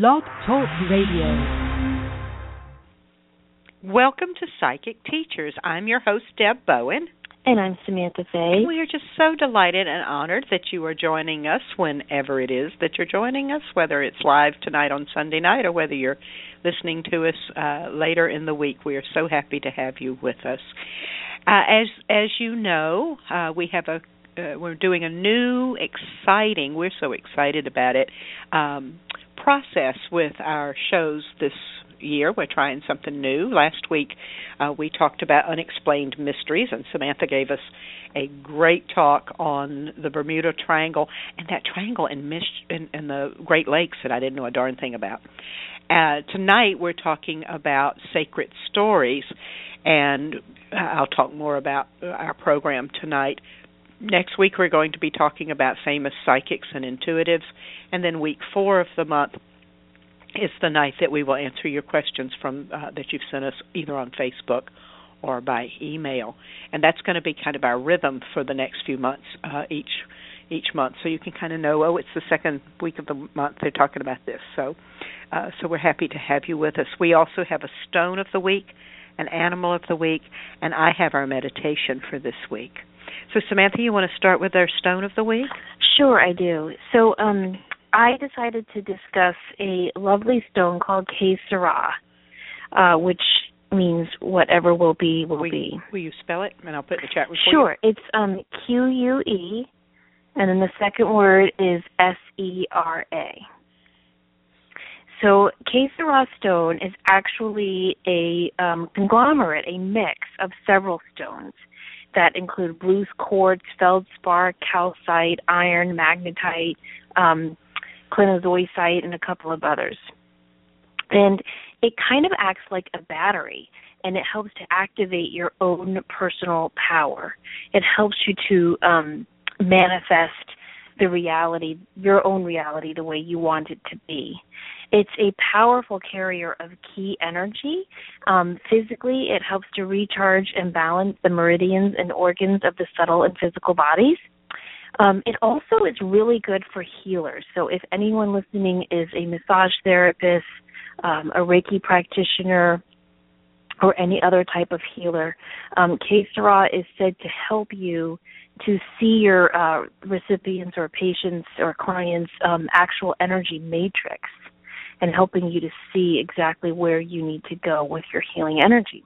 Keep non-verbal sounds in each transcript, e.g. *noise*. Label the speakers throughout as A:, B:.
A: Blog Talk Radio.
B: Welcome to Psychic Teachers. I'm your host, Deb Bowen.
C: And I'm Samantha Fay.
B: We are just so delighted and honored that you are joining us whenever it is that you're joining us, whether it's live tonight on Sunday night or whether you're listening to us uh, later in the week. We are so happy to have you with us. Uh, as as you know, uh, we have a uh, we're doing a new exciting. We're so excited about it. Um, process with our shows this year. We're trying something new. Last week uh, we talked about unexplained mysteries, and Samantha gave us a great talk on the Bermuda Triangle and that triangle in, Mich- in, in the Great Lakes that I didn't know a darn thing about. Uh, tonight we're talking about sacred stories, and I'll talk more about our program tonight. Next week we're going to be talking about famous psychics and intuitives, and then week four of the month is the night that we will answer your questions from uh, that you've sent us either on Facebook or by email, and that's going to be kind of our rhythm for the next few months uh, each each month, so you can kind of know oh it's the second week of the month they're talking about this. So uh, so we're happy to have you with us. We also have a stone of the week, an animal of the week, and I have our meditation for this week. So Samantha, you want to start with our stone of the week?
C: Sure, I do. So um I decided to discuss a lovely stone called Que Sera, uh, which means whatever will be will
B: will,
C: be.
B: Will you spell it? And I'll put it in the chat
C: Sure. It's um Q U E and then the second word is S E R A. So Que Sera stone is actually a um, conglomerate, a mix of several stones that include blues quartz, feldspar, calcite, iron, magnetite, um, and a couple of others. And it kind of acts like a battery and it helps to activate your own personal power. It helps you to um, manifest the reality, your own reality, the way you want it to be. It's a powerful carrier of key energy. Um, physically, it helps to recharge and balance the meridians and organs of the subtle and physical bodies. Um, it also is really good for healers. So, if anyone listening is a massage therapist, um, a Reiki practitioner, or any other type of healer, um, Que Sera is said to help you to see your uh, recipients or patients or clients' um, actual energy matrix and helping you to see exactly where you need to go with your healing energy.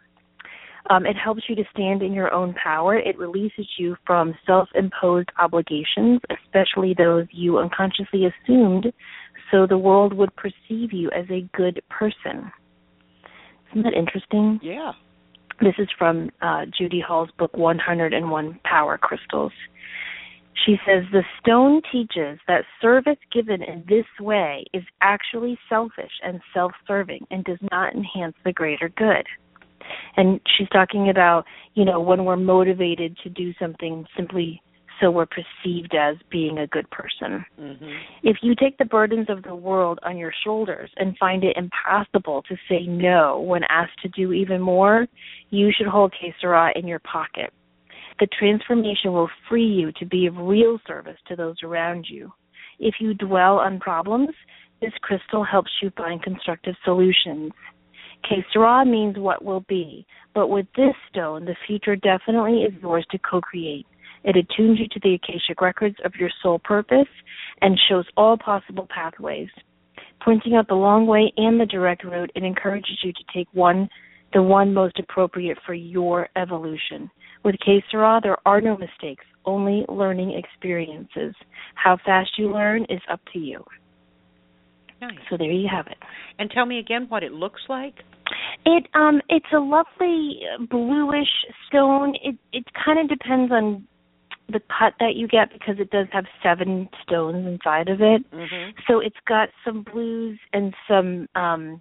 C: Um, it helps you to stand in your own power. It releases you from self imposed obligations, especially those you unconsciously assumed, so the world would perceive you as a good person. Isn't that interesting?
B: Yeah.
C: This is from uh, Judy Hall's book 101 Power Crystals. She says the stone teaches that service given in this way is actually selfish and self serving and does not enhance the greater good. And she's talking about, you know, when we're motivated to do something simply so we're perceived as being a good person.
B: Mm-hmm.
C: If you take the burdens of the world on your shoulders and find it impossible to say no when asked to do even more, you should hold Que Sera in your pocket. The transformation will free you to be of real service to those around you. If you dwell on problems, this crystal helps you find constructive solutions. Que Sera means what will be, but with this stone, the future definitely is yours to co create. It attunes you to the Akashic records of your soul purpose and shows all possible pathways. Pointing out the long way and the direct route, it encourages you to take one the one most appropriate for your evolution. With Que Sera, there are no mistakes, only learning experiences. How fast you learn is up to you.
B: Nice.
C: So there you have it.
B: And tell me again what it looks like.
C: It um it's a lovely bluish stone. It it kind of depends on the cut that you get because it does have seven stones inside of it.
B: Mm-hmm.
C: So it's got some blues and some um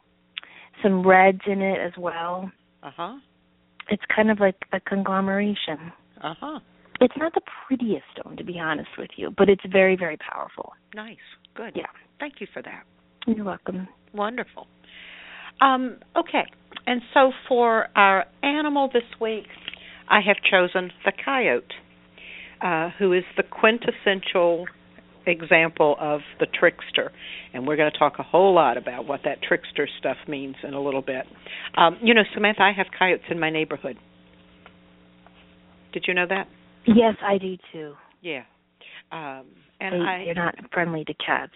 C: some reds in it as well.
B: Uh huh.
C: It's kind of like a conglomeration.
B: Uh huh.
C: It's not the prettiest stone to be honest with you, but it's very very powerful.
B: Nice. Good.
C: Yeah.
B: Thank you for that.
C: You're welcome.
B: Wonderful. Um, okay. And so for our animal this week, I have chosen the coyote, uh, who is the quintessential example of the trickster, and we're going to talk a whole lot about what that trickster stuff means in a little bit. Um, you know, Samantha, I have coyotes in my neighborhood. Did you know that?
C: Yes, I do too.
B: Yeah. Um, and
C: they,
B: I,
C: they're not friendly to cats.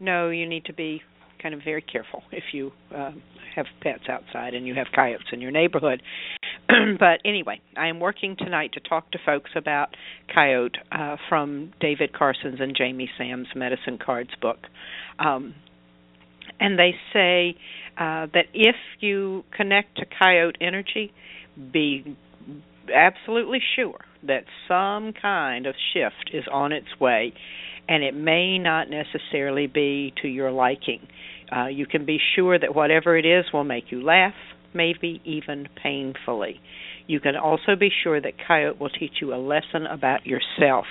B: No, you need to be kind of very careful if you um, have pets outside and you have coyotes in your neighborhood. *clears throat* but anyway, I am working tonight to talk to folks about coyote uh, from David Carson's and Jamie Sams Medicine Cards book. Um, and they say uh, that if you connect to coyote energy, be absolutely sure that some kind of shift is on its way, and it may not necessarily be to your liking. Uh, you can be sure that whatever it is will make you laugh, maybe even painfully. You can also be sure that Coyote will teach you a lesson about yourself.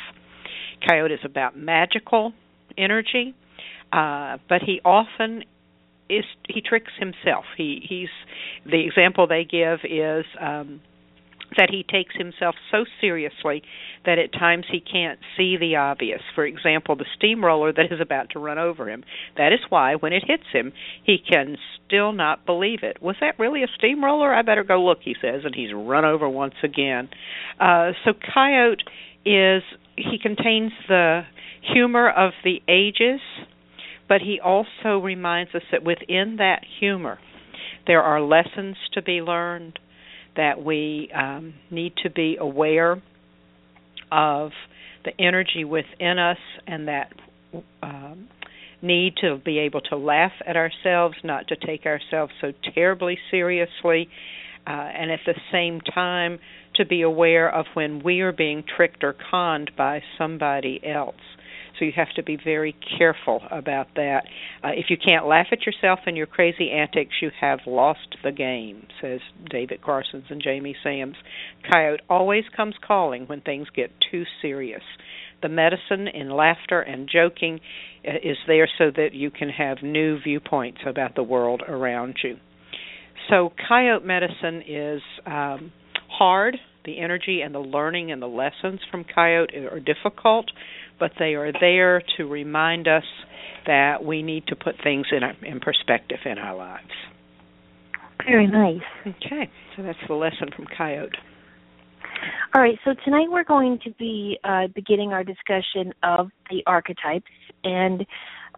B: Coyote is about magical energy, uh, but he often is he tricks himself. He he's the example they give is um that he takes himself so seriously that at times he can't see the obvious. For example, the steamroller that is about to run over him. That is why, when it hits him, he can still not believe it. Was that really a steamroller? I better go look, he says, and he's run over once again. Uh, so, Coyote is, he contains the humor of the ages, but he also reminds us that within that humor, there are lessons to be learned that we um, need to be aware of the energy within us and that um, need to be able to laugh at ourselves, not to take ourselves so terribly seriously, uh, and at the same time to be aware of when we are being tricked or conned by somebody else. So you have to be very careful about that. Uh, if you can't laugh at yourself and your crazy antics, you have lost the game, says David Carson's and Jamie Sams. Coyote always comes calling when things get too serious. The medicine in laughter and joking uh, is there so that you can have new viewpoints about the world around you. So, coyote medicine is um, hard. The energy and the learning and the lessons from coyote are difficult, but they are there to remind us that we need to put things in, in perspective in our lives.
C: Very nice.
B: Okay, so that's the lesson from Coyote.
C: All right, so tonight we're going to be uh, beginning our discussion of the archetypes, and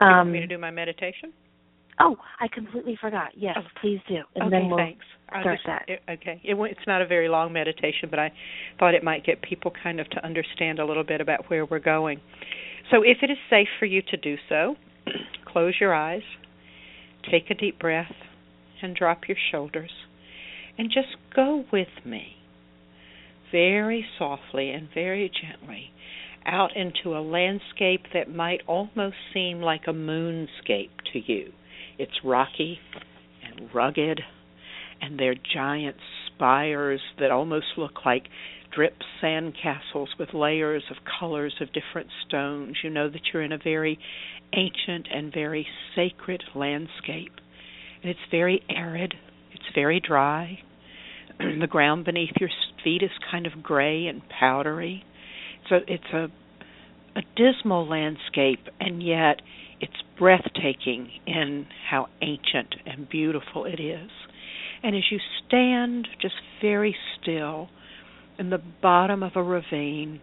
C: um,
B: you want me to do my meditation?
C: Oh, I completely forgot. Yes,
B: oh.
C: please do, and
B: okay,
C: then we'll
B: thanks.
C: start
B: just,
C: that.
B: It, okay, it, it's not a very long meditation, but I thought it might get people kind of to understand a little bit about where we're going. So, if it is safe for you to do so, *clears throat* close your eyes, take a deep breath, and drop your shoulders, and just go with me, very softly and very gently, out into a landscape that might almost seem like a moonscape to you it's rocky and rugged, and they're giant spires that almost look like drip sand castles with layers of colors of different stones. You know that you're in a very ancient and very sacred landscape. And it's very arid, it's very dry. *clears throat* the ground beneath your feet is kind of gray and powdery. So it's a a dismal landscape and yet it's breathtaking in how ancient and beautiful it is. And as you stand just very still in the bottom of a ravine,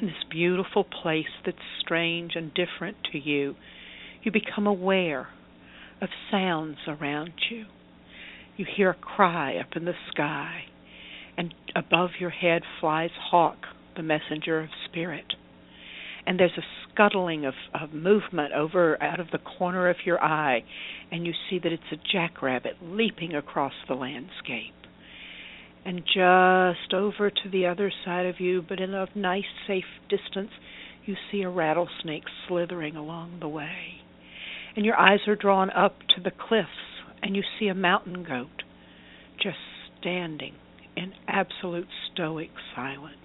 B: in this beautiful place that's strange and different to you, you become aware of sounds around you. You hear a cry up in the sky, and above your head flies Hawk, the messenger of spirit and there's a scuttling of, of movement over out of the corner of your eye, and you see that it's a jackrabbit leaping across the landscape. And just over to the other side of you, but in a nice, safe distance, you see a rattlesnake slithering along the way. And your eyes are drawn up to the cliffs, and you see a mountain goat just standing in absolute stoic silence.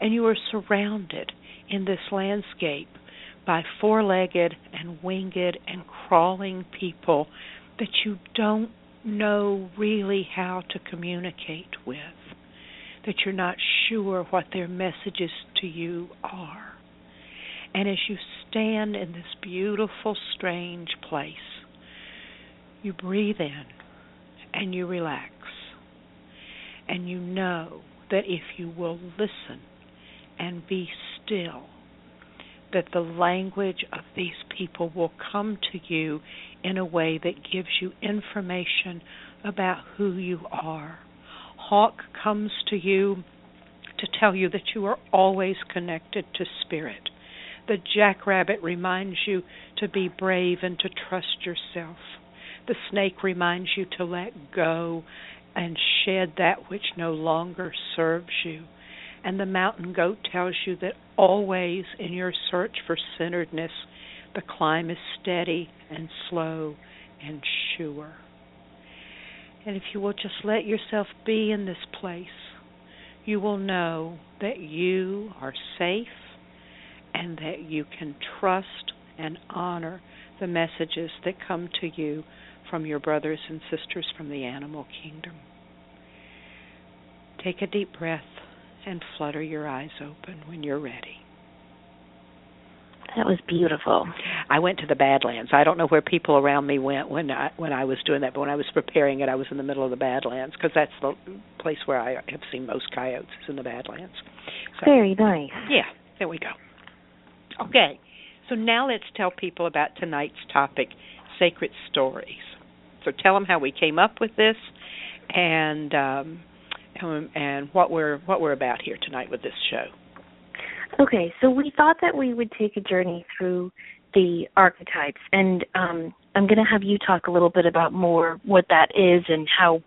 B: And you are surrounded in this landscape by four legged and winged and crawling people that you don't know really how to communicate with, that you're not sure what their messages to you are. And as you stand in this beautiful, strange place, you breathe in and you relax. And you know that if you will listen and be still, that the language of these people will come to you in a way that gives you information about who you are. Hawk comes to you to tell you that you are always connected to spirit. The jackrabbit reminds you to be brave and to trust yourself. The snake reminds you to let go and shed that which no longer serves you. And the mountain goat tells you that always in your search for centeredness, the climb is steady and slow and sure. And if you will just let yourself be in this place, you will know that you are safe and that you can trust and honor the messages that come to you from your brothers and sisters from the animal kingdom. Take a deep breath and flutter your eyes open when you're ready.
C: That was beautiful.
B: I went to the Badlands. I don't know where people around me went when I when I was doing that, but when I was preparing it, I was in the middle of the Badlands because that's the place where I have seen most coyotes is in the Badlands.
C: So, Very nice.
B: Yeah, there we go. Okay, so now let's tell people about tonight's topic, sacred stories. So tell them how we came up with this, and um, and what we're what we're about here tonight with this show.
C: Okay, so we thought that we would take a journey through the archetypes, and um, I'm going to have you talk a little bit about more what that is and how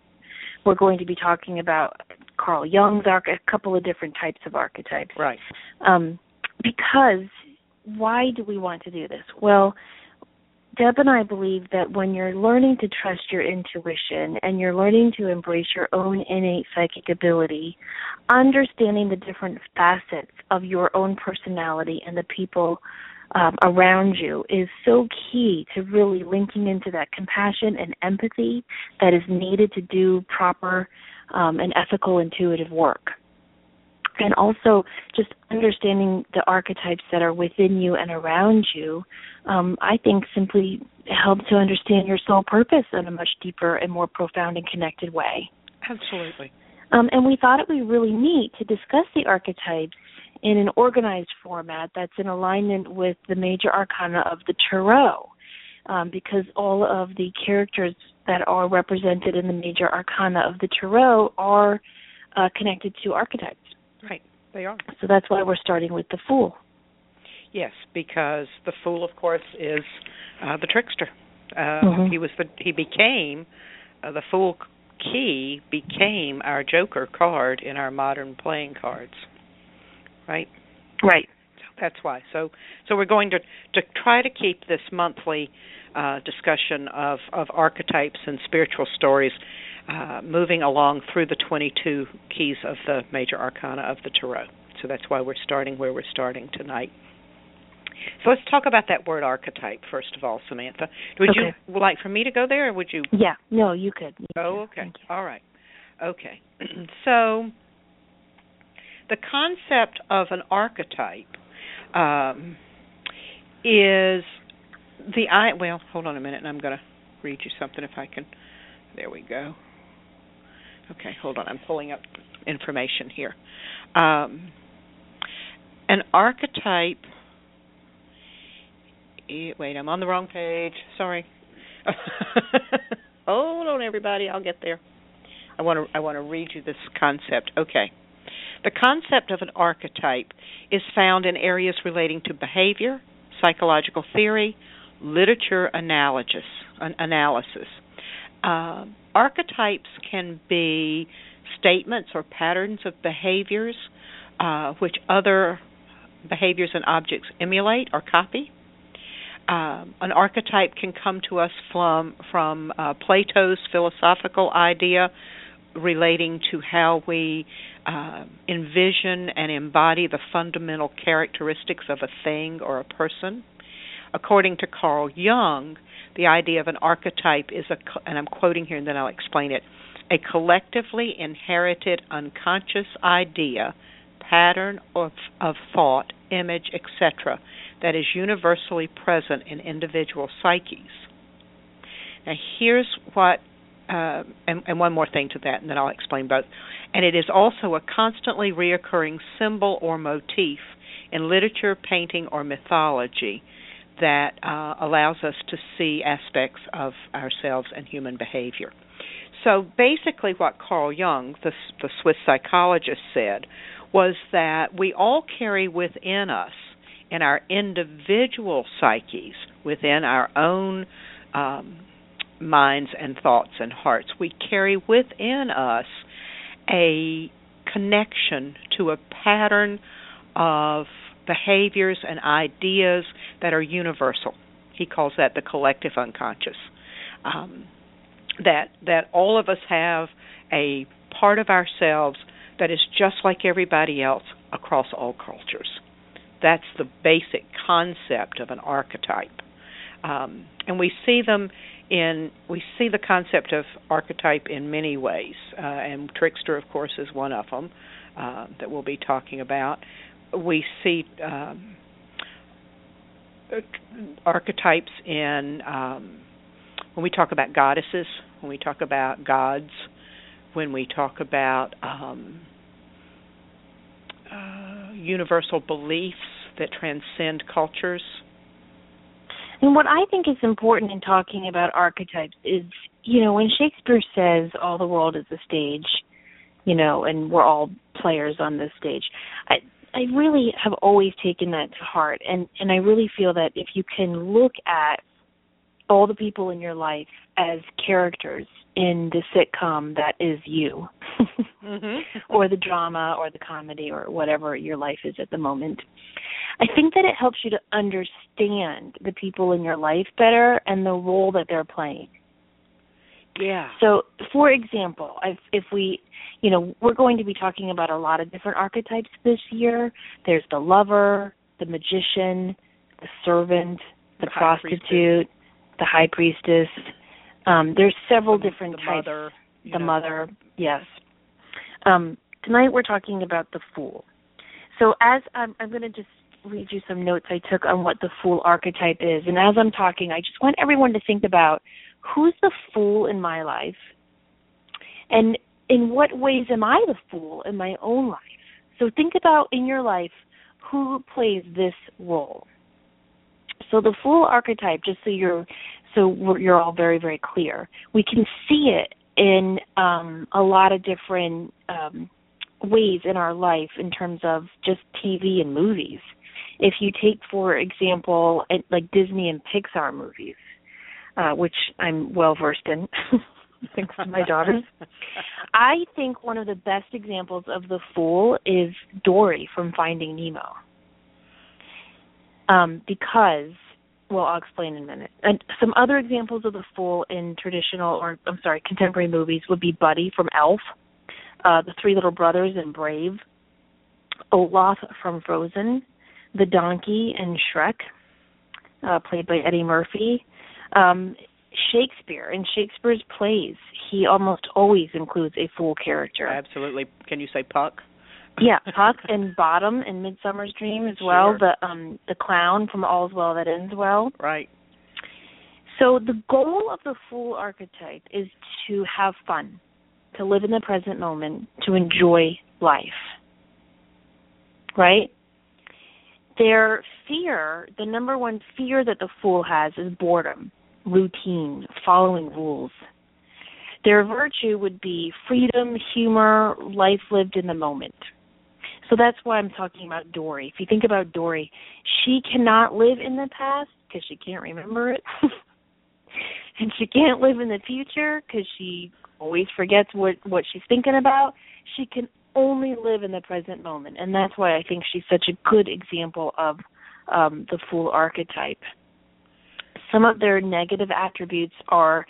C: we're going to be talking about Carl Jung's arch, a couple of different types of archetypes.
B: Right.
C: Um, because why do we want to do this? Well, Deb and I believe that when you're learning to trust your intuition and you're learning to embrace your own innate psychic ability, understanding the different facets of your own personality and the people um, around you is so key to really linking into that compassion and empathy that is needed to do proper um, and ethical intuitive work and also just understanding the archetypes that are within you and around you, um, I think simply help to understand your soul purpose in a much deeper and more profound and connected way.
B: Absolutely.
C: Um, and we thought it would be really neat to discuss the archetypes in an organized format that's in alignment with the major arcana of the Tarot, um, because all of the characters that are represented in the major arcana of the Tarot are uh, connected to archetypes.
B: Right, they are.
C: So that's why we're starting with the fool.
B: Yes, because the fool, of course, is uh, the trickster. Uh,
C: mm-hmm.
B: He was the he became uh, the fool key became our joker card in our modern playing cards. Right.
C: Right.
B: So That's why. So so we're going to to try to keep this monthly uh, discussion of of archetypes and spiritual stories uh, moving along through the 22 keys of the major arcana of the tarot. So that's why we're starting where we're starting tonight. So let's talk about that word archetype first of all, Samantha. Would
C: okay.
B: you like for me to go there, or would you?
C: Yeah, no, you could. You
B: oh, okay. All right. Okay. *clears throat* so the concept of an archetype um, is the I. Well, hold on a minute, and I'm going to read you something if I can. There we go. Okay, hold on. I'm pulling up information here. Um, an archetype. Wait, I'm on the wrong page. Sorry. *laughs* hold on, everybody. I'll get there. I want to. I want to read you this concept. Okay. The concept of an archetype is found in areas relating to behavior, psychological theory, literature analysis. analysis. Uh, archetypes can be statements or patterns of behaviors uh, which other behaviors and objects emulate or copy. Um, an archetype can come to us from from uh, Plato's philosophical idea relating to how we uh, envision and embody the fundamental characteristics of a thing or a person. According to Carl Jung, the idea of an archetype is a, and I'm quoting here and then I'll explain it, a collectively inherited unconscious idea, pattern of, of thought, image, etc., that is universally present in individual psyches. Now, here's what, uh, and, and one more thing to that, and then I'll explain both. And it is also a constantly reoccurring symbol or motif in literature, painting, or mythology that uh, allows us to see aspects of ourselves and human behavior. So basically, what Carl Jung, the, the Swiss psychologist, said was that we all carry within us, in our individual psyches, within our own um, minds and thoughts and hearts, we carry within us a connection to a pattern of behaviors and ideas that are universal. He calls that the collective unconscious. Um, that that all of us have a part of ourselves that is just like everybody else across all cultures. That's the basic concept of an archetype, um, and we see them in we see the concept of archetype in many ways, uh, and trickster, of course, is one of them uh, that we'll be talking about. We see um, archetypes in um, when we talk about goddesses, when we talk about gods, when we talk about um, uh, universal beliefs that transcend cultures.
C: And what I think is important in talking about archetypes is, you know, when Shakespeare says all the world is a stage, you know, and we're all players on this stage, I I really have always taken that to heart and and I really feel that if you can look at all the people in your life as characters in the sitcom that is you *laughs* mm-hmm. or the drama or the comedy or whatever your life is at the moment i think that it helps you to understand the people in your life better and the role that they're playing
B: yeah
C: so for example if if we you know we're going to be talking about a lot of different archetypes this year there's the lover the magician the servant the, the prostitute the high priestess. Um, there's several
B: the,
C: different
B: the
C: types.
B: Mother,
C: the
B: know.
C: mother, yes. Um, tonight we're talking about the fool. So as I'm, I'm going to just read you some notes I took on what the fool archetype is, and as I'm talking, I just want everyone to think about who's the fool in my life, and in what ways am I the fool in my own life. So think about in your life who plays this role. So the fool archetype, just so you're so you're all very very clear, we can see it in um, a lot of different um, ways in our life in terms of just TV and movies. If you take, for example, like Disney and Pixar movies, uh, which I'm well versed in, *laughs* thanks to my daughters. *laughs* I think one of the best examples of the fool is Dory from Finding Nemo um, because well, I'll explain in a minute. And some other examples of the fool in traditional, or I'm sorry, contemporary movies would be Buddy from Elf, uh, the Three Little Brothers in Brave, Olaf from Frozen, the donkey in Shrek, uh, played by Eddie Murphy. Um, Shakespeare in Shakespeare's plays, he almost always includes a fool character.
B: Absolutely. Can you say Puck?
C: yeah, *laughs* Puck and Bottom in Midsummer's Dream as well.
B: Sure.
C: The um the clown from All's Well That Ends Well.
B: Right.
C: So the goal of the fool archetype is to have fun, to live in the present moment, to enjoy life. Right? Their fear, the number one fear that the fool has is boredom, routine, following rules. Their virtue would be freedom, humor, life lived in the moment. So that's why I'm talking about Dory. If you think about Dory, she cannot live in the past because she can't remember it. *laughs* and she can't live in the future because she always forgets what what she's thinking about. She can only live in the present moment, and that's why I think she's such a good example of um, the fool archetype. Some of their negative attributes are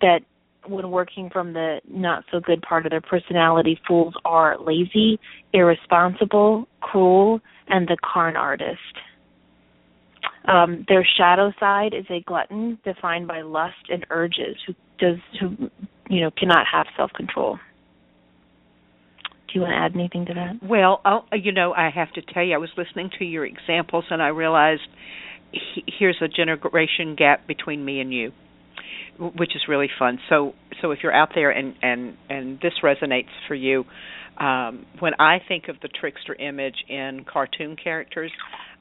C: that when working from the not so good part of their personality, fools are lazy, irresponsible, cruel, and the carn artist. Um, their shadow side is a glutton defined by lust and urges, who does who you know cannot have self control. Do you want to add anything to that?
B: Well, oh, you know, I have to tell you, I was listening to your examples and I realized here's a generation gap between me and you, which is really fun. So, so if you're out there and and and this resonates for you, um, when I think of the trickster image in cartoon characters,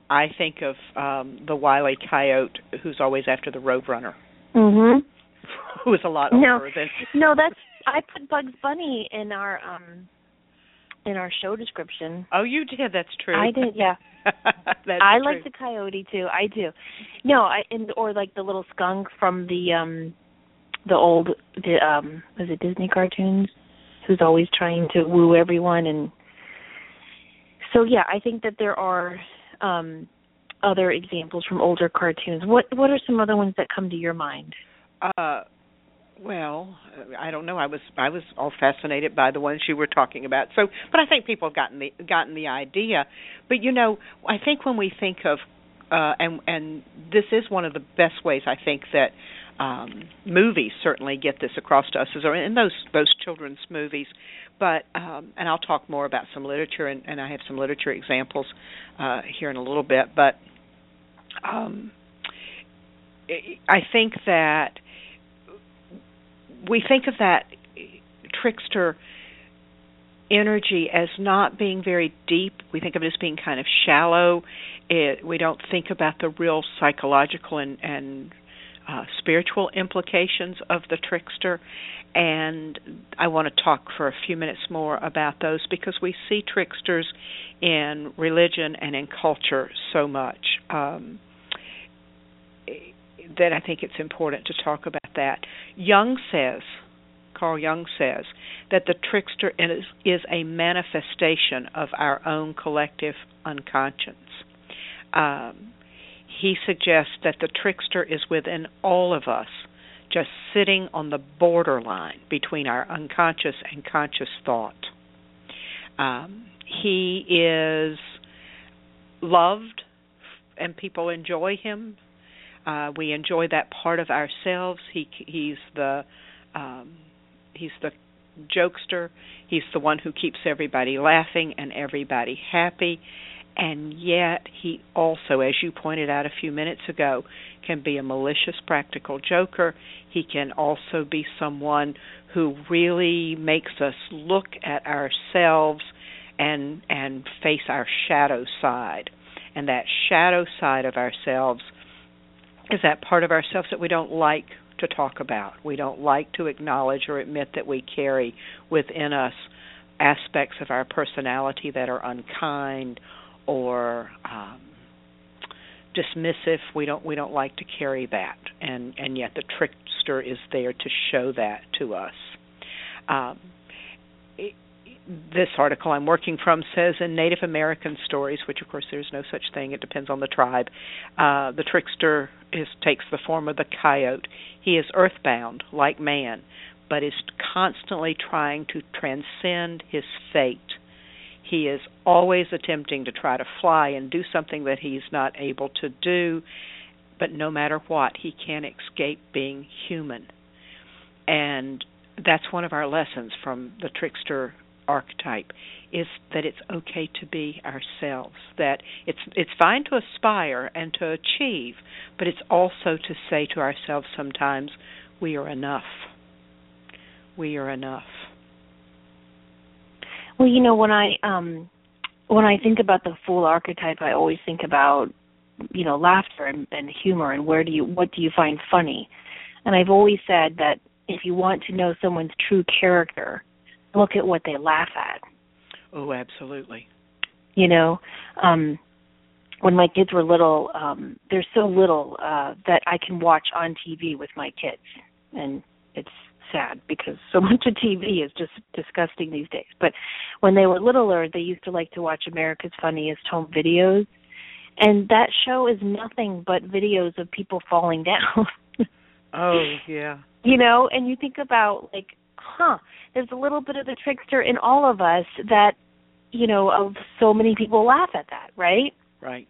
B: I think of um the wily coyote who's always after the roadrunner.
C: Mhm. *laughs*
B: Who is a lot older
C: No.
B: than
C: No, that's I put Bugs Bunny in our um in our show description.
B: Oh, you did. That's true.
C: I did, yeah. *laughs*
B: That's
C: I
B: true.
C: like the coyote too. I do. No, I and or like the little skunk from the um the old the um was it Disney cartoons who's always trying to woo everyone and so yeah, I think that there are um other examples from older cartoons. What what are some other ones that come to your mind?
B: Uh, well, I don't know. I was I was all fascinated by the ones you were talking about. So, but I think people have gotten the gotten the idea. But you know, I think when we think of uh and and this is one of the best ways I think that um movies certainly get this across to us is in those those children's movies. But um and I'll talk more about some literature and, and I have some literature examples uh here in a little bit, but um I think that we think of that trickster energy as not being very deep. We think of it as being kind of shallow. It, we don't think about the real psychological and, and uh, spiritual implications of the trickster. And I want to talk for a few minutes more about those because we see tricksters in religion and in culture so much. Um, that I think it's important to talk about that. Jung says, Carl Jung says, that the trickster is, is a manifestation of our own collective unconscious. Um, he suggests that the trickster is within all of us, just sitting on the borderline between our unconscious and conscious thought. Um, he is loved and people enjoy him uh, we enjoy that part of ourselves. He he's the um, he's the jokester. He's the one who keeps everybody laughing and everybody happy. And yet, he also, as you pointed out a few minutes ago, can be a malicious practical joker. He can also be someone who really makes us look at ourselves and and face our shadow side. And that shadow side of ourselves is that part of ourselves that we don't like to talk about. We don't like to acknowledge or admit that we carry within us aspects of our personality that are unkind or um, dismissive. We don't we don't like to carry that, and and yet the trickster is there to show that to us. Um, this article I'm working from says in Native American stories, which of course there's no such thing, it depends on the tribe, uh, the trickster is takes the form of the coyote. He is earthbound like man, but is constantly trying to transcend his fate. He is always attempting to try to fly and do something that he's not able to do, but no matter what, he can't escape being human. And that's one of our lessons from the trickster archetype is that it's okay to be ourselves that it's it's fine to aspire and to achieve but it's also to say to ourselves sometimes we are enough. We are enough.
C: Well you know when i um when i think about the fool archetype i always think about you know laughter and, and humor and where do you what do you find funny? And i've always said that if you want to know someone's true character look at what they laugh at.
B: Oh, absolutely.
C: You know, um when my kids were little, um there's so little uh that I can watch on TV with my kids and it's sad because so *laughs* much of TV is just disgusting these days. But when they were littler, they used to like to watch America's Funniest Home Videos. And that show is nothing but videos of people falling down. *laughs*
B: oh, yeah.
C: You know, and you think about like huh, there's a little bit of the trickster in all of us that, you know, of so many people laugh at that, right?
B: Right.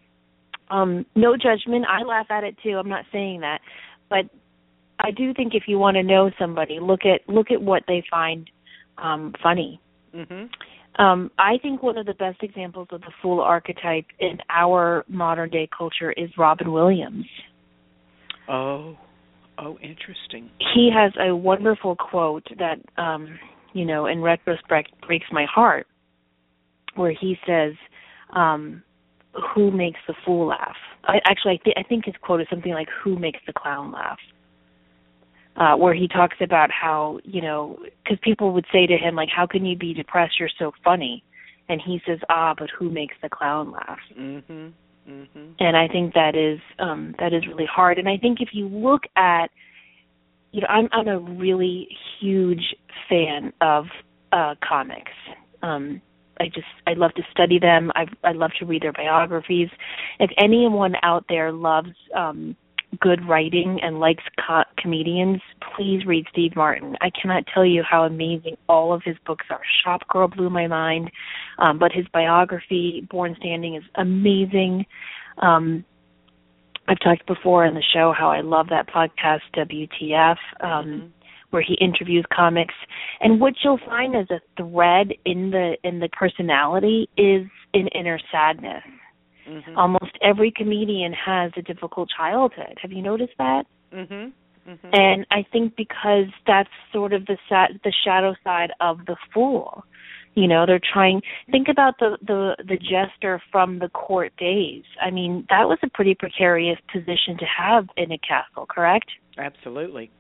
C: Um, no judgment. I laugh at it too. I'm not saying that, but I do think if you want to know somebody, look at look at what they find um, funny.
B: Mhm.
C: Um, I think one of the best examples of the fool archetype in our modern day culture is Robin Williams.
B: Oh, oh, interesting.
C: He has a wonderful quote that, um, you know, in retrospect breaks my heart, where he says, um, "Who makes the fool laugh?" I, actually, I, th- I think his quote is something like, "Who makes the clown laugh?" uh, where he talks about how you know because people would say to him like how can you be depressed you're so funny and he says ah but who makes the clown laugh
B: mhm mhm
C: and i think that is um that is really hard and i think if you look at you know i'm i'm a really huge fan of uh comics um I just I love to study them. I I love to read their biographies. If anyone out there loves um good writing and likes co- comedians, please read Steve Martin. I cannot tell you how amazing all of his books are. Shop Girl blew my mind, um, but his biography, Born Standing, is amazing. Um, I've talked before on the show how I love that podcast WTF, um, mm-hmm. where he interviews comics. And what you'll find as a thread in the in the personality is an inner sadness Mm-hmm. Almost every comedian has a difficult childhood. Have you noticed that?
B: Mhm. Mm-hmm.
C: And I think because that's sort of the sa- the shadow side of the fool. You know, they're trying think about the the the jester from the court days. I mean, that was a pretty precarious position to have in a castle, correct?
B: Absolutely.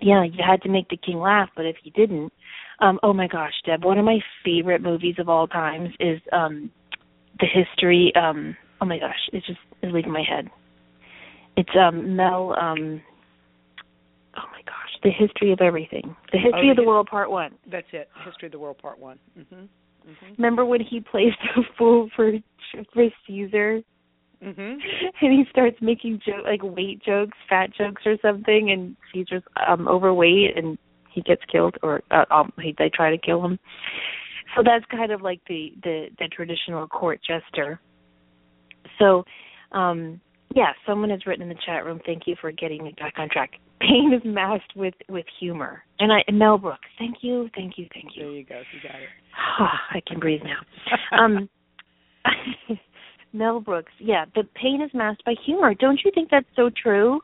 C: Yeah, you had to make the king laugh, but if you didn't, um oh my gosh, Deb, one of my favorite movies of all times is um the history um oh my gosh it's just it's leaving my head. It's um mel um oh my gosh the history of everything. The history
B: oh,
C: of the world part one.
B: That's it history of the world part one. Mhm
C: mm-hmm. remember when he plays the *laughs* fool for for caesar?
B: Mhm *laughs*
C: and he starts making joke like weight jokes fat jokes or something and caesar's um overweight and he gets killed or uh, um they try to kill him so that's kind of like the the, the traditional court jester. So, um, yeah, someone has written in the chat room. Thank you for getting me back on track. *laughs* Pain is masked with with humor, and I Mel Brooks. Thank you, thank you, thank you.
B: There you go. You got it. *sighs*
C: I can breathe now. Um, *laughs* Mel Brooks. Yeah, the pain is masked by humor. Don't you think that's so true?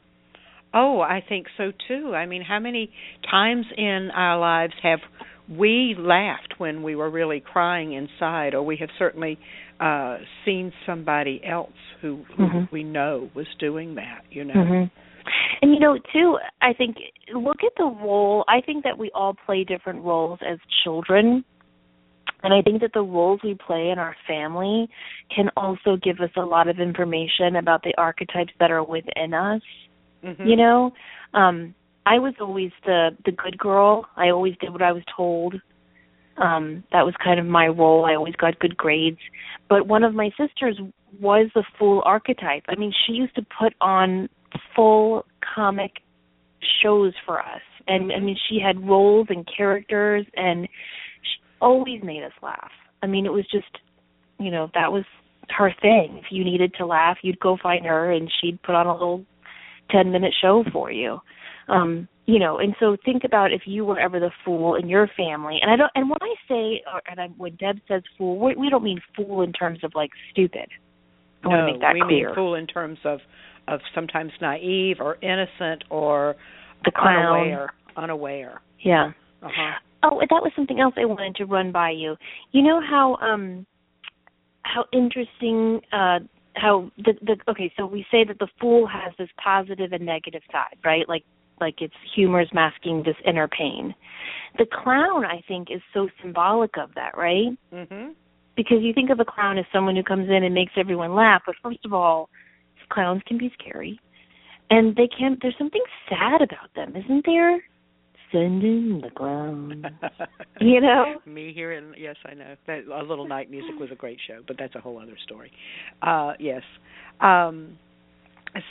B: Oh, I think so too. I mean, how many times in our lives have we laughed when we were really crying inside, or we have certainly uh seen somebody else who, who
C: mm-hmm.
B: we know was doing that. You know.
C: Mm-hmm. And you know, too, I think look at the role. I think that we all play different roles as children. And I think that the roles we play in our family can also give us a lot of information about the archetypes that are within us.
B: Mm-hmm.
C: You know, um I was always the the good girl. I always did what I was told. Um, that was kind of my role. I always got good grades. But one of my sisters was the fool archetype. I mean, she used to put on full comic shows for us. And I mean, she had roles and characters and she always made us laugh. I mean, it was just, you know, that was her thing. If you needed to laugh, you'd go find her and she'd put on a little 10 minute show for you um you know and so think about if you were ever the fool in your family. And i don't and when i say or, and I, when deb says fool we, we don't mean fool in terms of like stupid. I
B: no,
C: want to make that
B: we
C: clear.
B: mean fool in terms of of sometimes naive or innocent or
C: the clown.
B: unaware unaware.
C: Yeah.
B: Uh-huh.
C: Oh that was something else i wanted to run by you. You know how um how interesting uh how the the okay so we say that the fool has this positive and negative side right? Like like it's humor's masking this inner pain. The clown, I think, is so symbolic of that, right?
B: Mhm.
C: Because you think of a clown as someone who comes in and makes everyone laugh, but first of all, clowns can be scary, and they can. There's something sad about them, isn't there? Send in the clown. *laughs* you know.
B: Me here, and yes, I know that a little night music was a great show, but that's a whole other story. Uh Yes. Um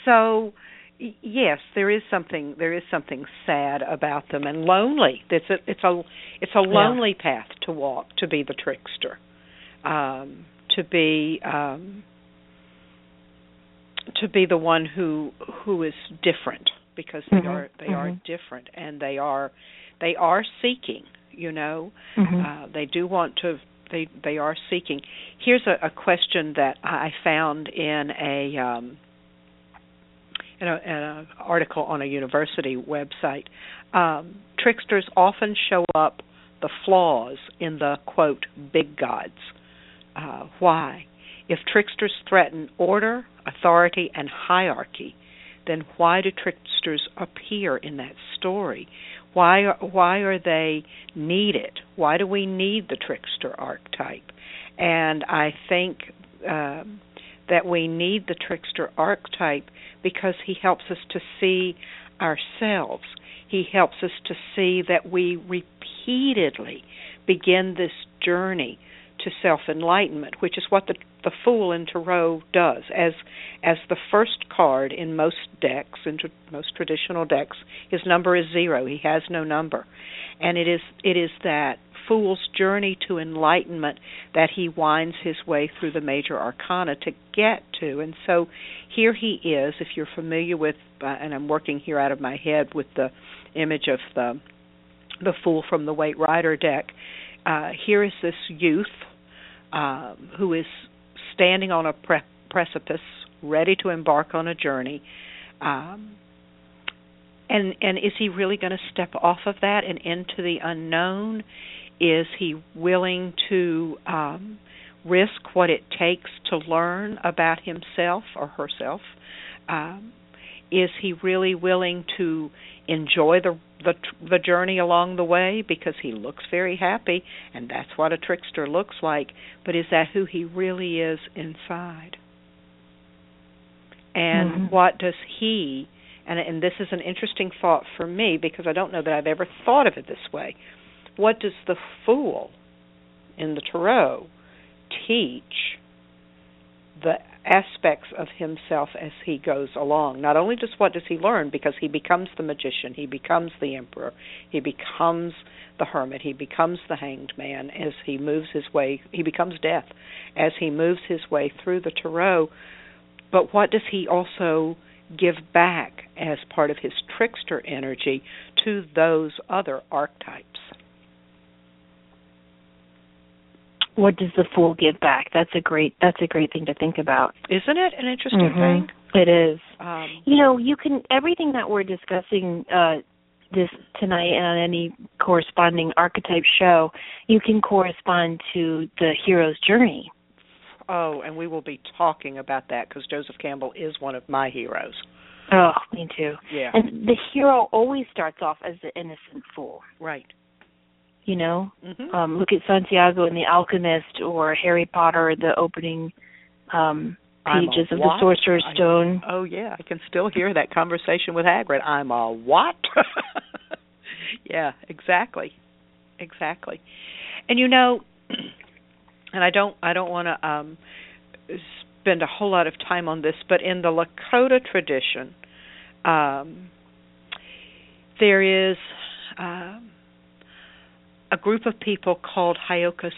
B: So yes, there is something there is something sad about them and lonely. It's a it's a it's a lonely yeah. path to walk to be the trickster. Um to be um to be the one who who is different because they
C: mm-hmm.
B: are they
C: mm-hmm.
B: are different and they are they are seeking You know,
C: mm-hmm.
B: uh, they do want to. They they are seeking. Here's a, a question that I found in a um, in an article on a university website. Um, tricksters often show up the flaws in the quote big gods. Uh, why? If tricksters threaten order, authority, and hierarchy, then why do tricksters appear in that story? Why are, why are they needed? Why do we need the trickster archetype? And I think um, that we need the trickster archetype because he helps us to see ourselves. He helps us to see that we repeatedly begin this journey to self enlightenment, which is what the the Fool in Tarot does. As as the first card in most decks, in tr- most traditional decks, his number is zero. He has no number, and it is it is that Fool's journey to enlightenment that he winds his way through the major arcana to get to. And so here he is. If you're familiar with, uh, and I'm working here out of my head with the image of the the Fool from the Waite Rider deck. Uh, here is this youth um, who is standing on a pre- precipice, ready to embark on a journey. Um, and and is he really going to step off of that and into the unknown? Is he willing to um, risk what it takes to learn about himself or herself? Um, is he really willing to enjoy the the the journey along the way because he looks very happy and that's what a trickster looks like but is that who he really is inside and
C: mm-hmm.
B: what does he and and this is an interesting thought for me because I don't know that I've ever thought of it this way what does the fool in the tarot teach the aspects of himself as he goes along. Not only just what does he learn, because he becomes the magician, he becomes the emperor, he becomes the hermit, he becomes the hanged man as he moves his way, he becomes death as he moves his way through the tarot. But what does he also give back as part of his trickster energy to those other archetypes?
C: What does the fool give back? That's a great that's a great thing to think about.
B: Isn't it an interesting
C: mm-hmm.
B: thing?
C: It is.
B: Um,
C: you know, you can everything that we're discussing uh this tonight and on any corresponding archetype show, you can correspond to the hero's journey.
B: Oh, and we will be talking about that because Joseph Campbell is one of my heroes.
C: Oh, me too.
B: Yeah.
C: And the hero always starts off as the innocent fool.
B: Right
C: you know
B: mm-hmm.
C: um look at santiago and the alchemist or harry potter the opening um pages of the sorcerer's stone.
B: Oh yeah i can still hear that conversation with hagrid. I'm a what? *laughs* Yeah exactly exactly. And you know *clears throat* and i don't i don't want to um spend a whole lot of time on this but in the lakota tradition um there is um a group of people called Heyokas.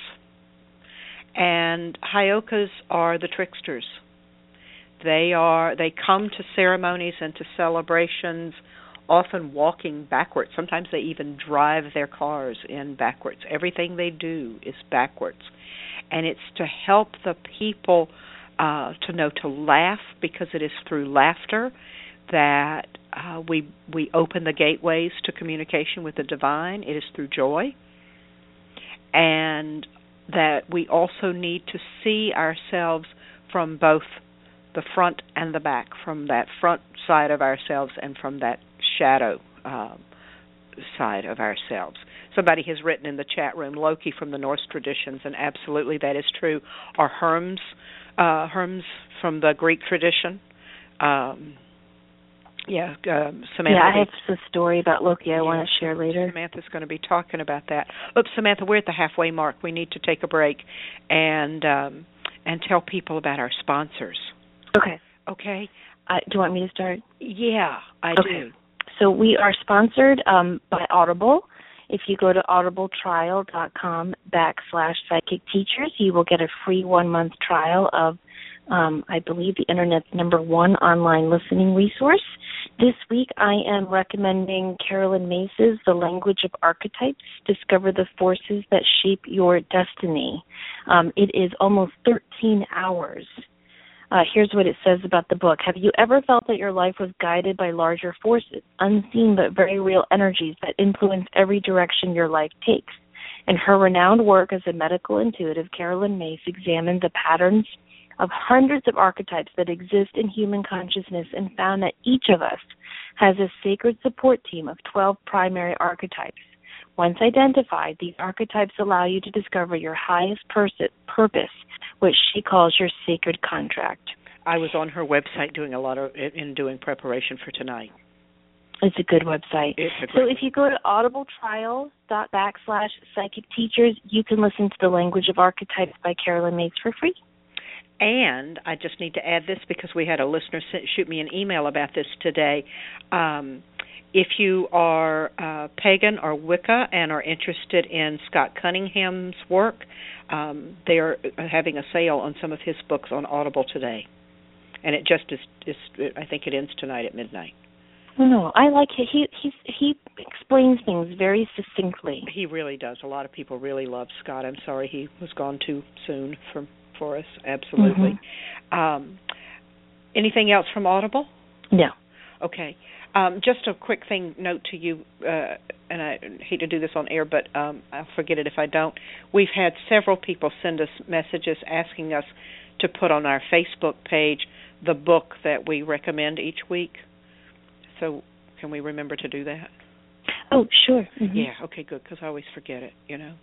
B: And Heyokas are the tricksters. They are they come to ceremonies and to celebrations often walking backwards. Sometimes they even drive their cars in backwards. Everything they do is backwards. And it's to help the people uh, to know to laugh because it is through laughter that uh, we we open the gateways to communication with the divine. It is through joy and that we also need to see ourselves from both the front and the back, from that front side of ourselves and from that shadow um, side of ourselves. Somebody has written in the chat room Loki from the Norse traditions, and absolutely that is true. Are Hermes, uh, Hermes from the Greek tradition? Um, yeah, um, Samantha.
C: Yeah, I have a story about Loki I yeah, want to share later.
B: Samantha's going to be talking about that. Oops, Samantha, we're at the halfway mark. We need to take a break and um, and tell people about our sponsors.
C: Okay.
B: Okay.
C: Uh, do you want me to start?
B: Yeah, I
C: okay.
B: do.
C: So we are sponsored um, by Audible. If you go to audibletrial.com backslash psychic teachers, you will get a free one month trial of um, I believe, the internet's number one online listening resource. This week, I am recommending Caroline Myss's The Language of Archetypes Discover the Forces That Shape Your Destiny. Um, it is almost 13 hours. Uh, here's what it says about the book. Have you ever felt that your life was guided by larger forces, unseen but very real energies that influence every direction your life takes? In her renowned work as a medical intuitive, Caroline Myss examined the patterns of hundreds of archetypes that exist in human consciousness and found that each of us has a sacred support team of 12 primary archetypes. Once identified, these archetypes allow you to discover your highest pers- purpose, which she calls your sacred contract.
B: I was on her website doing a lot of in doing preparation for tonight.
C: It's a good website.
B: so
C: if you go to audibletrial dot backslash psychic teachers, you can listen to the language of archetypes by Caroline Myss for free.
B: And I just need to add this because we had a listener shoot me an email about this today. Um, if you are uh, pagan or Wicca and are interested in Scott Cunningham's work, um, they are having a sale on some of his books on Audible today, and it just is. is I think it ends tonight at midnight.
C: Oh, no, I like it. He he he explains things very succinctly.
B: He really does. A lot of people really love Scott. I'm sorry he was gone too soon for for us. Absolutely. Mm-hmm. Um, anything else from Audible?
C: No.
B: Okay. Um, just a quick thing note to you, uh, and I hate to do this on air, but um, I'll forget it if I don't. We've had several people send us messages asking us to put on our Facebook page the book that we recommend each week. So, can we remember to do that?
C: Oh, sure. Mm-hmm.
B: Yeah. Okay. Good. Because I always forget it. You know.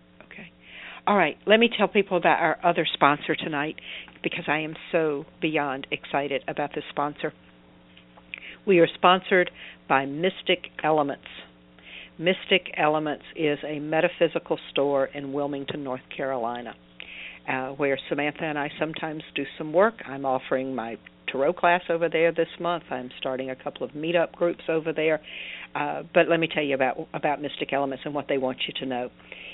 B: All right. Let me tell people about our other sponsor tonight because I am so beyond excited about this sponsor. We are sponsored by Mystic Elements. Mystic Elements is a metaphysical store in Wilmington, North Carolina, uh, where Samantha and I sometimes do some work. I'm offering my tarot class over there this month. I'm starting a couple of meetup groups over there. Uh, but let me tell you about about Mystic Elements and what they want you to know.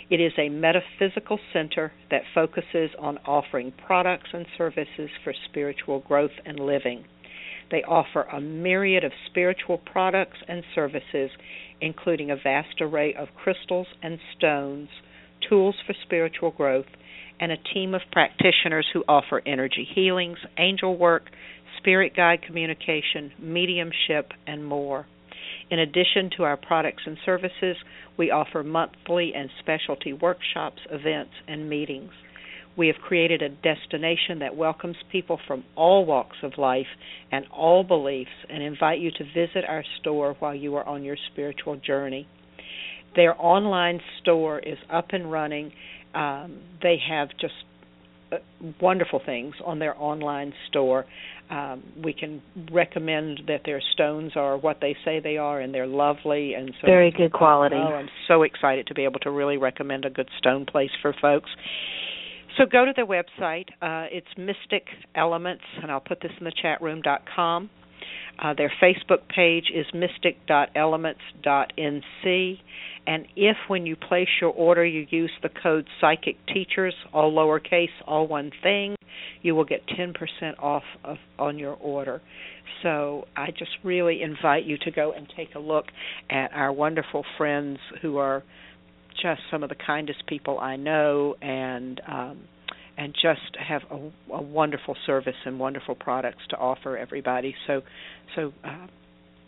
B: It is a metaphysical center that focuses on offering products and services for spiritual growth and living. They offer a myriad of spiritual products and services, including a vast array of crystals and stones, tools for spiritual growth, and a team of practitioners who offer energy healings, angel work, spirit guide communication, mediumship, and more. In addition to our products and services, we offer monthly and specialty workshops, events, and meetings. We have created a destination that welcomes people from all walks of life and all beliefs and invite you to visit our store while you are on your spiritual journey. Their online store is up and running. Um, they have just wonderful things on their online store. Um, we can recommend that their stones are what they say they are, and they're lovely and so
C: very good quality.
B: Oh, I'm so excited to be able to really recommend a good stone place for folks. So go to their website. Uh, it's Mystic Elements, and I'll put this in the chat room. dot com. Uh, their Facebook page is mystic.elements.nc. And if, when you place your order, you use the code Psychic Teachers, all lowercase, all one thing, you will get 10% off of, on your order. So I just really invite you to go and take a look at our wonderful friends who are just some of the kindest people I know, and um, and just have a, a, wonderful service and wonderful products to offer everybody. So, so uh,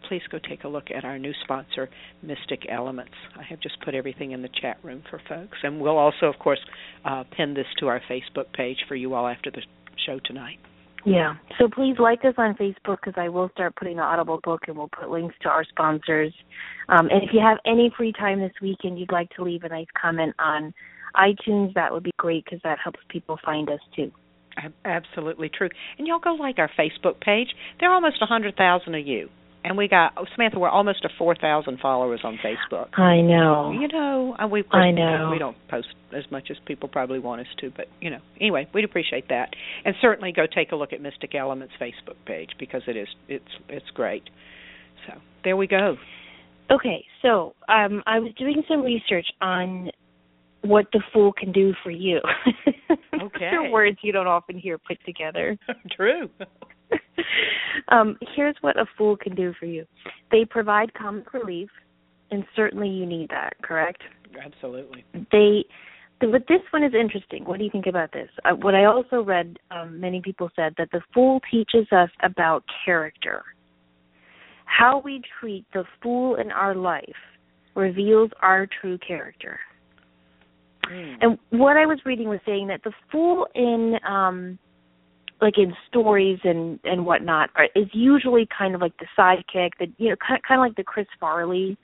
B: please go take a look at our new sponsor, Mystic Elements. I have just put everything in the chat room for folks, and we'll also, of course, uh, pin this to our Facebook page for you all after the show tonight.
C: Yeah. So please like us on Facebook because I will start putting the Audible book and we'll put links to our sponsors. Um, and if you have any free time this weekend, you'd like to leave a nice comment on iTunes, that would be great because that helps people find us too.
B: Absolutely true. And y'all go like our Facebook page. There are almost a hundred thousand of you and we got oh, Samantha. We're almost to four thousand followers on Facebook.
C: I know.
B: You know, we
C: I know
B: we don't post as much as people probably want us to, but you know, anyway, we'd appreciate that. And certainly go take a look at Mystic Elements Facebook page because it is it's it's great. So there we go.
C: Okay, so um, I was doing some research on what the fool can do for you. *laughs*
B: Okay.
C: They're words you don't often hear put together. *laughs*
B: True. *laughs*
C: um, here's what a fool can do for you. They provide comic relief, and certainly you need that, correct?
B: Absolutely.
C: They but this one is interesting. What do you think about this? Uh, what I also read, um, many people said that the fool teaches us about character. How we treat the fool in our life reveals our true character.
B: Mm.
C: And what I was reading was saying that the fool in um like in stories and and whatnot are, is usually kind of like the sidekick, that you know, kind kind of like the Chris Farley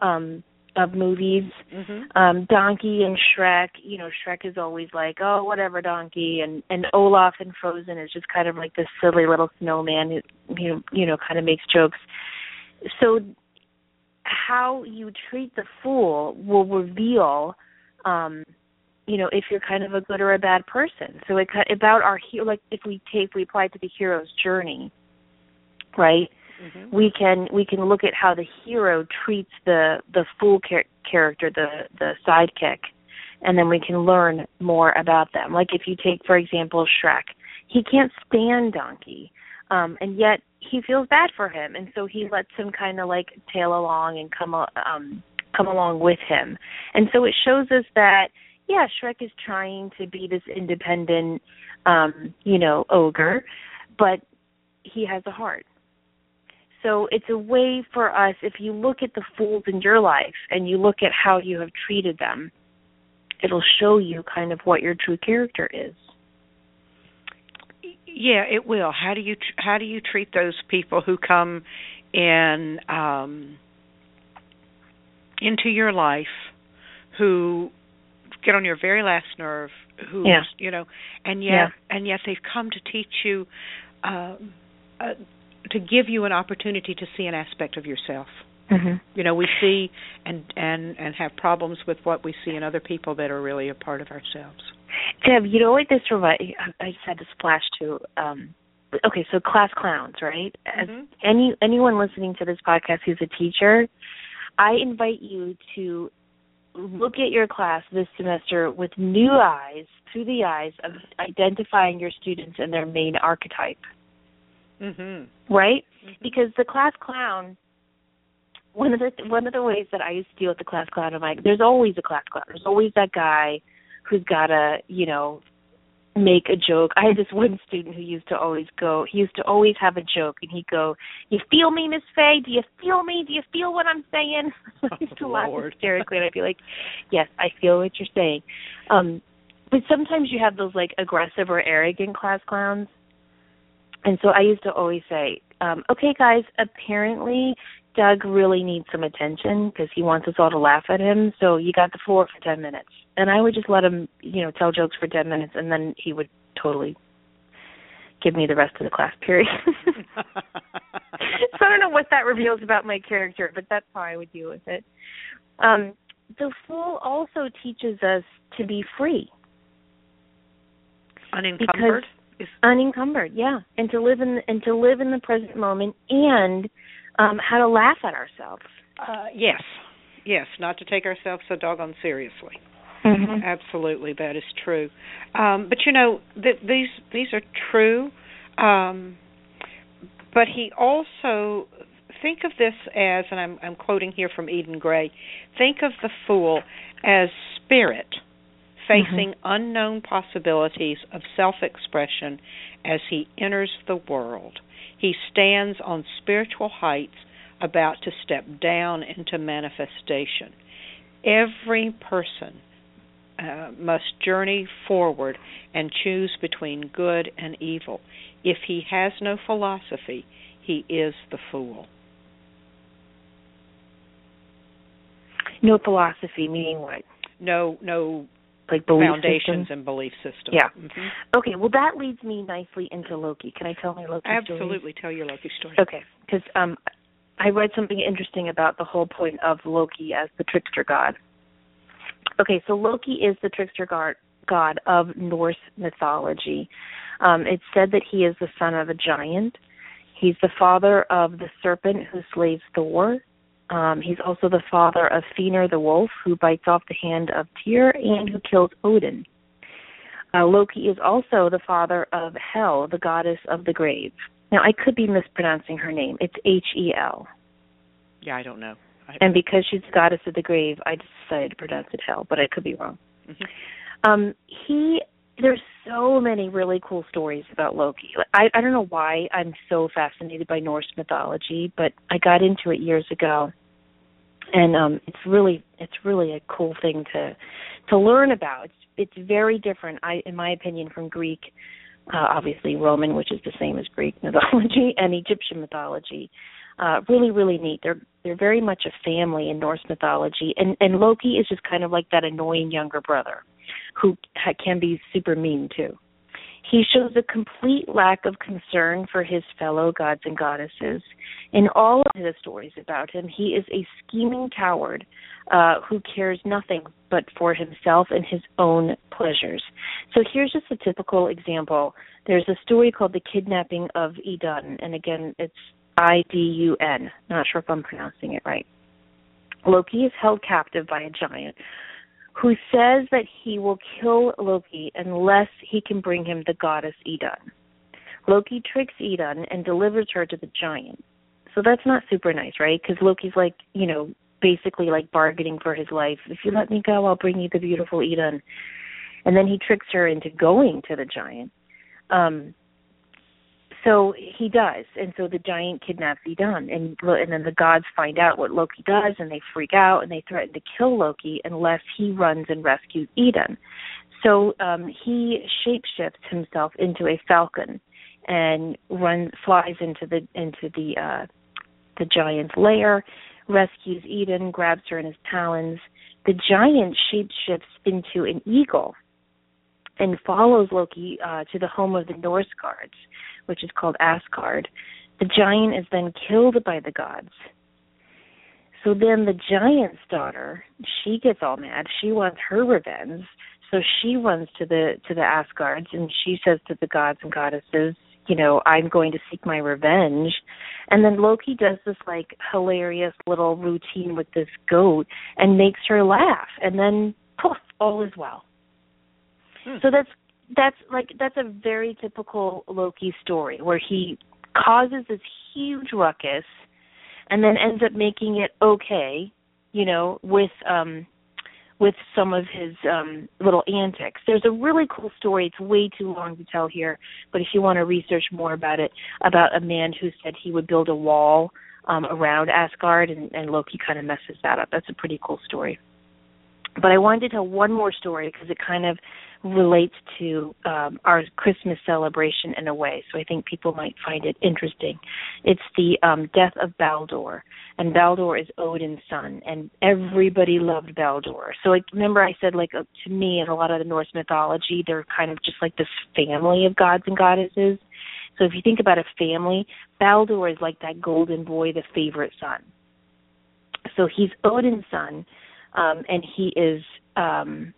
C: um of movies.
B: Mm-hmm.
C: Um Donkey and Shrek, you know, Shrek is always like, "Oh, whatever, Donkey," and and Olaf in Frozen is just kind of like this silly little snowman who you know, you know, kind of makes jokes. So how you treat the fool will reveal um you know if you're kind of a good or a bad person. So it about our hero like if we take we apply it to the hero's journey right?
B: Mm-hmm.
C: we can we can look at how the hero treats the the fool char- character the the sidekick and then we can learn more about them. Like if you take for example shrek he can't stand donkey um and yet he feels bad for him and so he lets him kind of like tail along and come um come along with him. And so it shows us that yeah shrek is trying to be this independent um you know ogre but he has a heart. So it's a way for us if you look at the fools in your life and you look at how you have treated them it'll show you kind of what your true character is.
B: Yeah it will. How do you how do you treat those people who come in um into your life who get on your very last nerve who
C: Yeah.
B: you know and yet
C: Yeah.
B: and yet they've come to teach you um uh, to give you an opportunity to see an aspect of yourself
C: mhm
B: you know we see and and and have problems with what we see in other people that are really a part of ourselves
C: Deb, you know what this remind I just had to splash to um okay, so class clowns, right?
B: Mhm.
C: any anyone listening to this podcast who's a teacher, I invite you to look at your class this semester with new eyes, through the eyes of identifying your students and their main archetype,
B: mhm
C: right?
B: Mhm.
C: Because the class clown one of the one of the ways that I used to deal with the class clown, I'm like, there's always a class clown. There's always that guy who's got a you know, make a joke. I had this one student who used to always go he used to always have a joke and he'd go, You feel me, Miss Faye? Do you feel me? Do you feel what I'm saying? *laughs* I used to
B: Oh,
C: laugh
B: Lord.
C: hysterically and I'd be like, Yes, I feel what you're saying. Um but sometimes you have those like aggressive or arrogant class clowns. And so I used to always say, um, okay, guys, apparently Doug really needs some attention because he wants us all to laugh at him. So you got the floor for 10 minutes. And I would just let him, you know, tell jokes for 10 minutes and then he would totally give me the rest of the class period. *laughs* so I don't know what that reveals about my character, but that's how I would deal with it. Um, the fool also teaches us to be free.
B: unencumbered
C: unencumbered yeah and to live in and to live in the present moment and um how to laugh at ourselves
B: uh yes yes not to take ourselves so doggone seriously
C: mm-hmm.
B: Absolutely, that is true. Um, but you know, th- these these are true. Um, but he also think of this as, and I'm I'm quoting here from Eden Gray. Think of the fool as spirit facing unknown possibilities of self-expression as he enters the world. He stands on spiritual heights about to step down into manifestation. Every person uh, must journey forward and choose between good and evil. If he has no philosophy, he is the fool.
C: no philosophy meaning what
B: No, no
C: like belief
B: foundations
C: systems?
B: and belief systems.
C: Yeah.
B: hmm
C: okay well that leads me nicely into loki can i tell my loki story?
B: Absolutely. Tell your Loki story.
C: Okay, because um, I read something interesting about the whole point of Loki as the trickster god. Okay, so Loki is the trickster god, god of Norse mythology. Um, it's said that he is the son of a giant. He's the father of the serpent who slays Thor. Um, he's also the father of Fenrir the wolf, who bites off the hand of Tyr and who kills Odin. Uh, Loki is also the father of Hel, the goddess of the grave. Now, I could be mispronouncing her name. It's H E L.
B: Yeah, I don't know. I...
C: And because she's the goddess of the grave, I decided to pronounce it Hel, but I could be wrong. Mm-hmm. Um, he there's so many really cool stories about Loki. I I don't know why I'm so fascinated by Norse mythology, but I got into it years ago. And um it's really it's really a cool thing to to learn about. It's it's very different I in my opinion from Greek uh obviously Roman which is the same as Greek *laughs* mythology and Egyptian mythology. Uh really really neat. They're they're very much a family in Norse mythology and and Loki is just kind of like that annoying younger brother who can be super mean too. He shows a complete lack of concern for his fellow gods and goddesses. In all of his stories about him, he is a scheming coward uh, who cares nothing but for himself and his own pleasures. So here's just a typical example. There's a story called The Kidnapping of Idun, and again, it's I D U N. Not sure if I'm pronouncing it right. Loki is held captive by a giant who says that he will kill Loki unless he can bring him the goddess Idun. Loki tricks Idun and delivers her to the giant. So that's not super nice, right? Because Loki's like, you know, basically like bargaining for his life. If you let me go, I'll bring you the beautiful Idun. And then he tricks her into going to the giant. Um, so he does, and so the giant kidnaps Idun, and and then the gods find out what Loki does, and they freak out and they threaten to kill Loki unless he runs and rescues Idun. So um, he shapeshifts himself into a falcon and runs flies into the into the uh, the giant's lair, rescues Idun, grabs her in his talons. The giant shapeshifts into an eagle and follows Loki uh, to the home of the Norse gods which is called Asgard. The giant is then killed by the gods. So then the giant's daughter, she gets all mad. She wants her revenge. So she runs to the to the Asgards and she says to the gods and goddesses, you know, I'm going to seek my revenge. And then Loki does this like hilarious little routine with this goat and makes her laugh. And then poof, all is well. Hmm. So that's that's like that's a very typical Loki story where he causes this huge ruckus and then ends up making it okay, you know, with um with some of his um little antics. There's a really cool story. It's way too long to tell here, but if you want to research more about it, about a man who said he would build a wall um around Asgard and, and Loki kind of messes that up. That's a pretty cool story. But I wanted to tell one more story because it kind of relates to um, our Christmas celebration in a way. So I think people might find it interesting. It's the um, death of Baldur, and Baldur is Odin's son, and everybody loved Baldur. So like, remember I said like uh, to me in a lot of the Norse mythology, they're kind of just like this family of gods and goddesses. So if you think about a family, Baldur is like that golden boy, the favorite son. So he's Odin's son um, and he is um,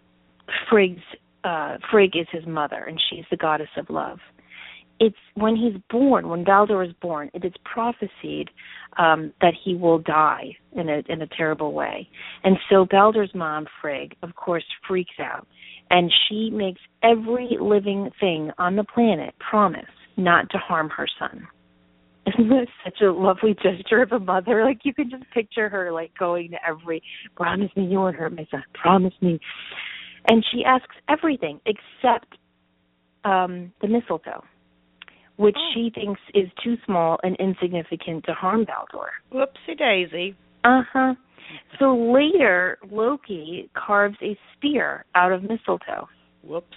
C: Frigg's. Uh, Frigg is his mother, and she's the goddess of love. It's when he's born, when Baldur is born, it is prophesied um, that he will die in a in a terrible way, and so Baldur's mom, Frigg, of course, freaks out, and she makes every living thing on the planet promise not to harm her son. *laughs* Isn't that such a lovely gesture of a mother? Like you can just picture her like going to every promise me you won't hurt my son, promise me. And she asks everything except um the mistletoe, which oh. she thinks is too small and insignificant to harm Baldur.
B: Whoopsie daisy.
C: Uh huh. So later, Loki carves a spear out of mistletoe.
B: Whoops.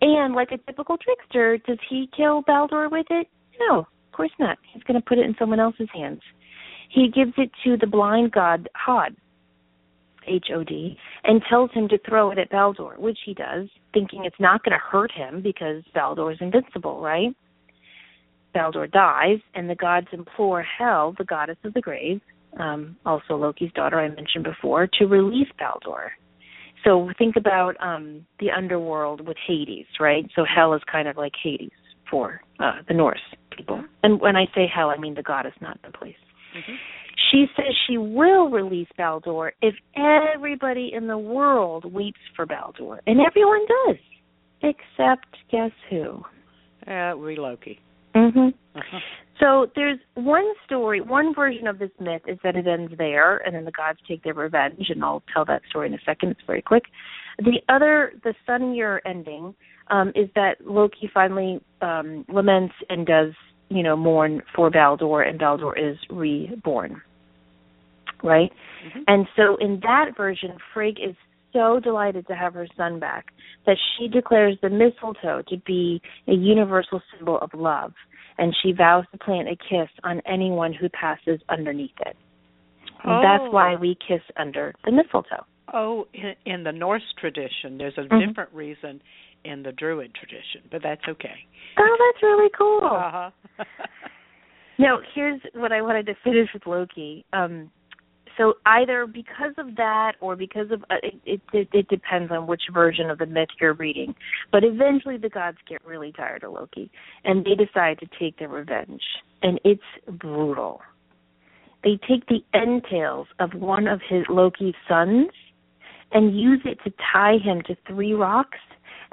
C: And like a typical trickster, does he kill Baldur with it? No. Of course not. He's going to put it in someone else's hands. He gives it to the blind god Hod, H O D, and tells him to throw it at Baldur, which he does, thinking it's not going to hurt him because Baldur is invincible, right? Baldur dies, and the gods implore Hel, the goddess of the grave, um, also Loki's daughter I mentioned before, to release Baldur. So think about um, the underworld with Hades, right? So Hell is kind of like Hades for uh, the Norse people. And when I say hell, I mean the goddess, not the place. Mm-hmm. She says she will release Baldur if everybody in the world weeps for Baldur, and everyone does, except guess who?
B: Uh, we Loki.
C: Mhm.
B: Uh-huh.
C: So there's one story, one version of this myth is that it ends there, and then the gods take their revenge, and I'll tell that story in a second. It's very quick. The other, the sunnier ending, um, is that Loki finally um, laments and does, you know, mourn for Baldur, and Baldur is reborn. Right?
B: Mhm.
C: And so in that version, Frigg is so delighted to have her son back that she declares the mistletoe to be a universal symbol of love, and she vows to plant a kiss on anyone who passes underneath it. And That's
B: Oh.
C: why we kiss under the mistletoe.
B: Oh, in, in the Norse tradition, there's a
C: Mhm.
B: different reason in the Druid tradition, but that's okay.
C: Oh, that's really cool.
B: Uh-huh. *laughs*
C: Now, here's what I wanted to finish with Loki. Um, so either because of that or because of uh, it, it, it, depends on which version of the myth you're reading. But eventually, the gods get really tired of Loki, and they decide to take their revenge, and it's brutal. They take the entails of one of his Loki's sons and use it to tie him to three rocks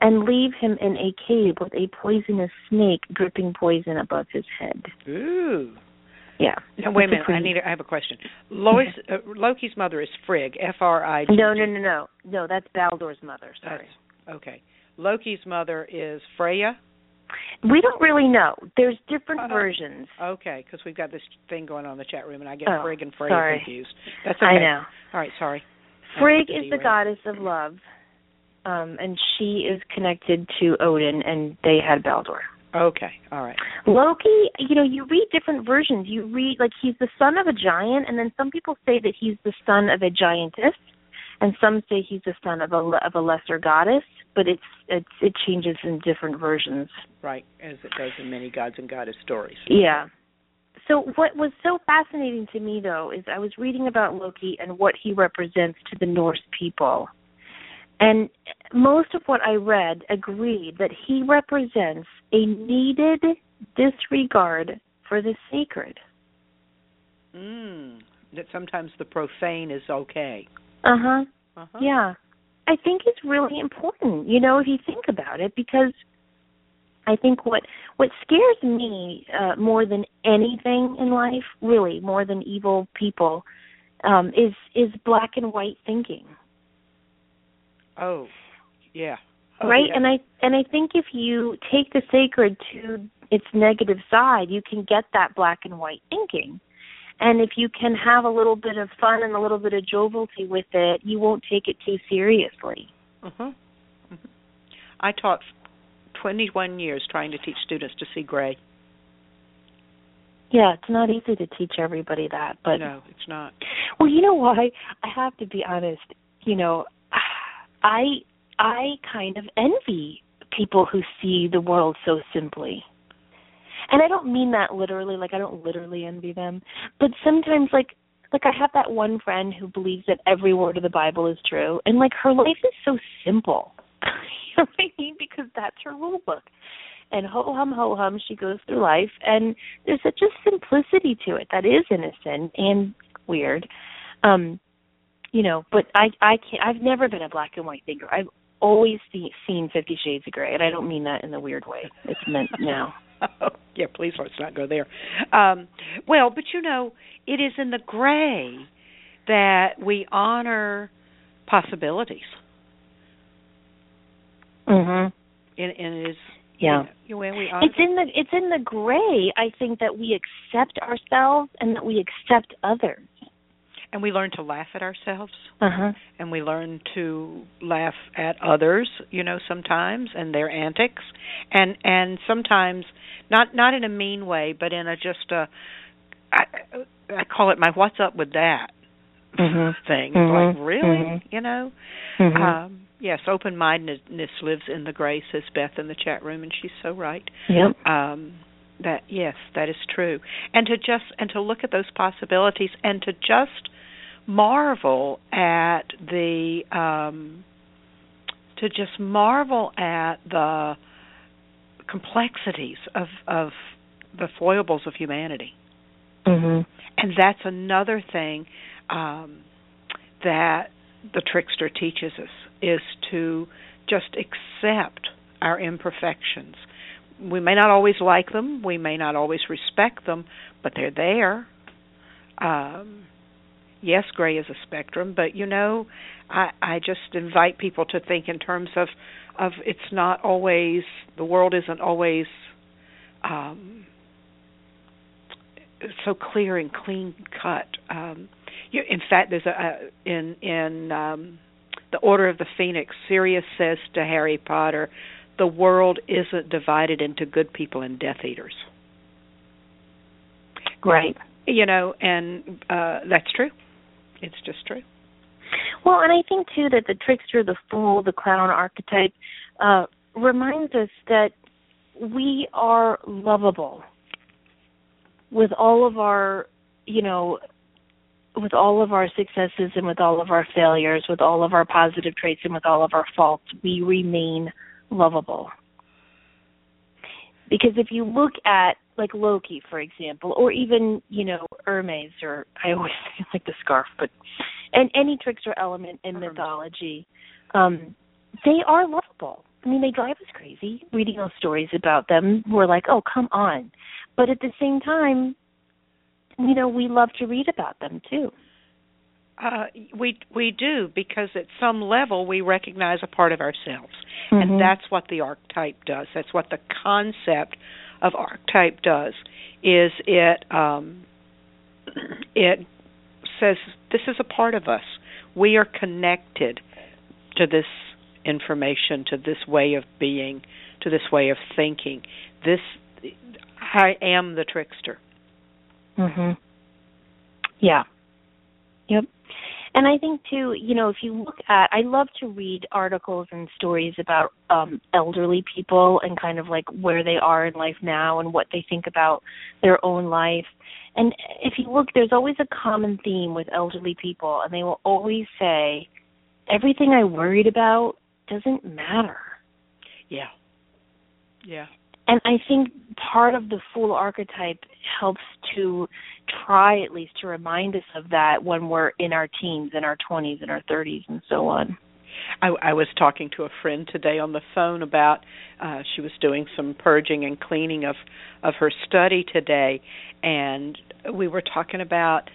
C: and leave him in a cave with a poisonous snake dripping poison above his head.
B: Ooh.
C: Yeah.
B: Now wait a minute. I need. A, I have a question. Lois, uh, Loki's mother is Frigg. F R I G.
C: No, no, no, no. No, that's Baldur's mother. Sorry.
B: That's okay. Loki's mother is Freya.
C: We don't really know. There's different
B: Uh-huh.
C: versions.
B: Okay, because we've got this thing going on in the chat room, and I get
C: Oh,
B: Frigg and Freya
C: sorry.
B: confused. That's okay.
C: I know.
B: All right, sorry.
C: Frigg is the goddess of love, um, and she is connected to Odin, and they had Baldur.
B: Okay, all right.
C: Loki, you know, you read different versions. You read like he's the son of a giant, and then some people say that he's the son of a giantess, and some say he's the son of a of a lesser goddess. But it's it's it changes in different versions.
B: Right, as it does in many gods and goddess stories.
C: Yeah. So what was so fascinating to me though is I was reading about Loki and what he represents to the Norse people. And most of what I read agreed that he represents a needed disregard for the sacred.
B: Mm, that sometimes the profane is okay.
C: Uh-huh.
B: Uh-huh.
C: Yeah. I think it's really important, you know, if you think about it because I think what what scares me uh more than anything in life, really, more than evil people, um is is black and white thinking.
B: Oh, yeah. Oh,
C: right?
B: yeah.
C: And I and I think if you take the sacred to its negative side, you can get that black and white thinking. And if you can have a little bit of fun and a little bit of jovialty with it, you won't take it too seriously.
B: Mhm. I taught 21 years trying to teach students to see gray.
C: Yeah, it's not easy to teach everybody that, but
B: no, it's not.
C: well, you know why? I have to be honest. You know, I I kind of envy people who see the world so simply. And I don't mean that literally, like I don't literally envy them, but sometimes like like I have that one friend who believes that every word of the Bible is true and like her life is so simple. *laughs* you know what I mean? Because that's her rule book. And ho hum ho hum she goes through life and there's such a simplicity to it that is innocent and weird. Um you know, but I I can't I've never been a black and white thinker. I've always see, seen 50 shades of gray and I don't mean that in the weird way. It's meant now.
B: oh, *laughs* yeah, please let's not go there. Um, well, but you know, it is in the gray that we honor possibilities.
C: Mhm.
B: And, and it is
C: Yeah.
B: you know, when we honor
C: It's in the it's in the gray. I think that we accept ourselves and that we accept others.
B: And we learn to laugh at ourselves
C: Uh huh.
B: and we learn to laugh at others you know sometimes and their antics and and sometimes not not in a mean way but in a just a i i call it my what's up with that
C: Mhm.
B: thing
C: Mhm.
B: like really
C: Mhm.
B: you know
C: Mhm.
B: um yes open mindedness lives in the gray says beth in the chat room and she's so right
C: yep.
B: um that yes that is true and to just and to look at those possibilities and to just marvel at the um to just marvel at the complexities of of the foibles of humanity
C: Mhm.
B: And that's another thing um, that the trickster teaches us is to just accept our imperfections. We may not always like them, we may not always respect them, but they're there. Um, yes, gray is a spectrum, but you know, I, I just invite people to think in terms of of it's not always the world isn't always um, so clear and clean cut. Um, you, in fact, there's a, a in in um, the Order of the Phoenix. Sirius says to Harry Potter, "The world isn't divided into good people and Death Eaters."
C: Right.
B: You know, and uh, that's true. It's just true.
C: Well, and I think too that the trickster, the fool, the clown archetype uh, reminds us that we are lovable with all of our, you know, with all of our successes and with all of our failures, with all of our positive traits and with all of our faults, we remain lovable. Because if you look at like Loki, for example, or even you know Hermes, or I always *laughs* like the scarf, but and any trickster element in mythology, um, they are lovable. I mean, they drive us crazy reading those stories about them. We're like, oh, come on. But at the same time, you know, we love to read about them too.
B: Uh, we we do because at some level we recognize a part of ourselves,
C: mm-hmm.
B: and that's what the archetype does. That's what the concept of archetype does. Is it um, it says this is a part of us. We are connected to this information, to this way of being, to this way of thinking. This I am the trickster.
C: Mhm. Yeah. Yep. And I think too, you know, if you look at I love to read articles and stories about um elderly people and kind of like where they are in life now and what they think about their own life. And if you look there's always a common theme with elderly people and they will always say everything I worried about doesn't matter.
B: Yeah. Yeah.
C: And I think part of the fool archetype helps to try at least to remind us of that when we're in our teens, in our 20s, in our 30s, and so on.
B: I, I was talking to a friend today on the phone about uh she was doing some purging and cleaning of of her study today and we were talking about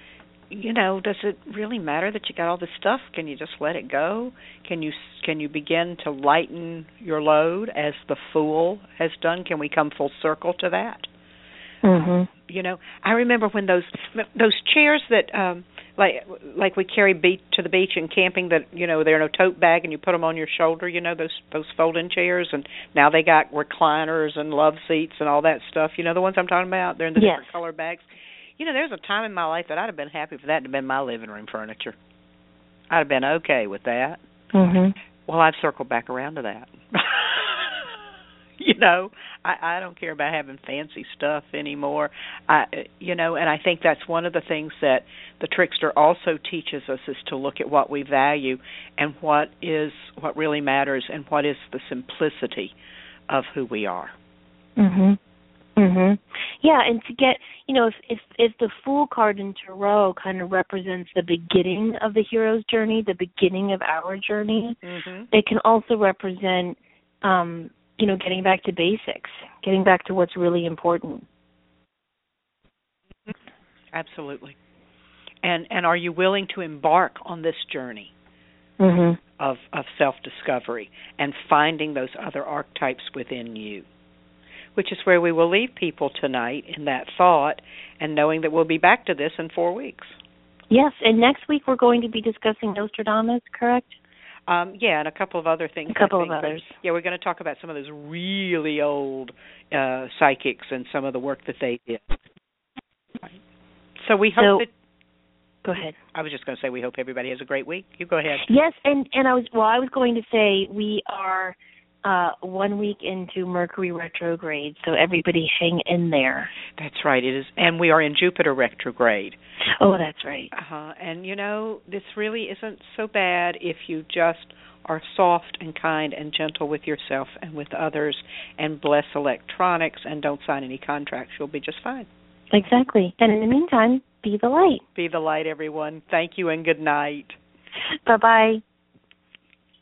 B: you know does it really matter that you got all this stuff? Can you just let it go? Can you can you begin to lighten your load as the fool has done? Can we come full circle to that?
C: Mhm
B: you know i remember when those those chairs that um like like we carry beach to the beach and camping that you know they're in a tote bag and you put them on your shoulder you know those those folding chairs and now they got recliners and love seats and all that stuff. You know the ones i'm talking about? They're in the
C: yes.
B: different color bags you know there's a time in my life that i'd have been happy for that to have been my living room furniture. I'd have been okay with that.
C: Mhm
B: well i've circled back around to that. *laughs* You know i i don't care about having fancy stuff anymore. I you know and i think that's one of the things that the trickster also teaches us is to look at what we value and what is what really matters and what is the simplicity of who we are.
C: Mhm mhm yeah and to get you know if if if the fool card in tarot kind of represents the beginning of the hero's journey the beginning of our journey
B: mm-hmm.
C: it can also represent um you know getting back to basics getting back to what's really important.
B: Absolutely. And and are you willing to embark on this journey
C: mhm
B: of of self discovery and finding those other archetypes within you which is where we will leave people tonight in that thought and knowing that we'll be back to this in 4 weeks
C: yes and next week we're going to be discussing nostradamus correct
B: um, yeah, and a couple of other things.
C: A couple
B: of
C: others.
B: Yeah, we're going to talk about some of those really old uh, psychics and some of the work that they did. So we hope
C: so,
B: that.
C: Go ahead.
B: I was just going to say we hope everybody has a great week. You go ahead.
C: Yes, and and I was well. I was going to say we are uh one week into Mercury retrograde, so everybody hang in there.
B: That's right. It is, and we are in Jupiter retrograde.
C: Oh, that's right.
B: Uh-huh. And you know, this really isn't so bad if you just are soft and kind and gentle with yourself and with others and bless electronics and don't sign any contracts. You'll be just fine.
C: Exactly. And in the meantime, be the light.
B: Be the light, everyone. Thank you and good night.
C: Bye bye.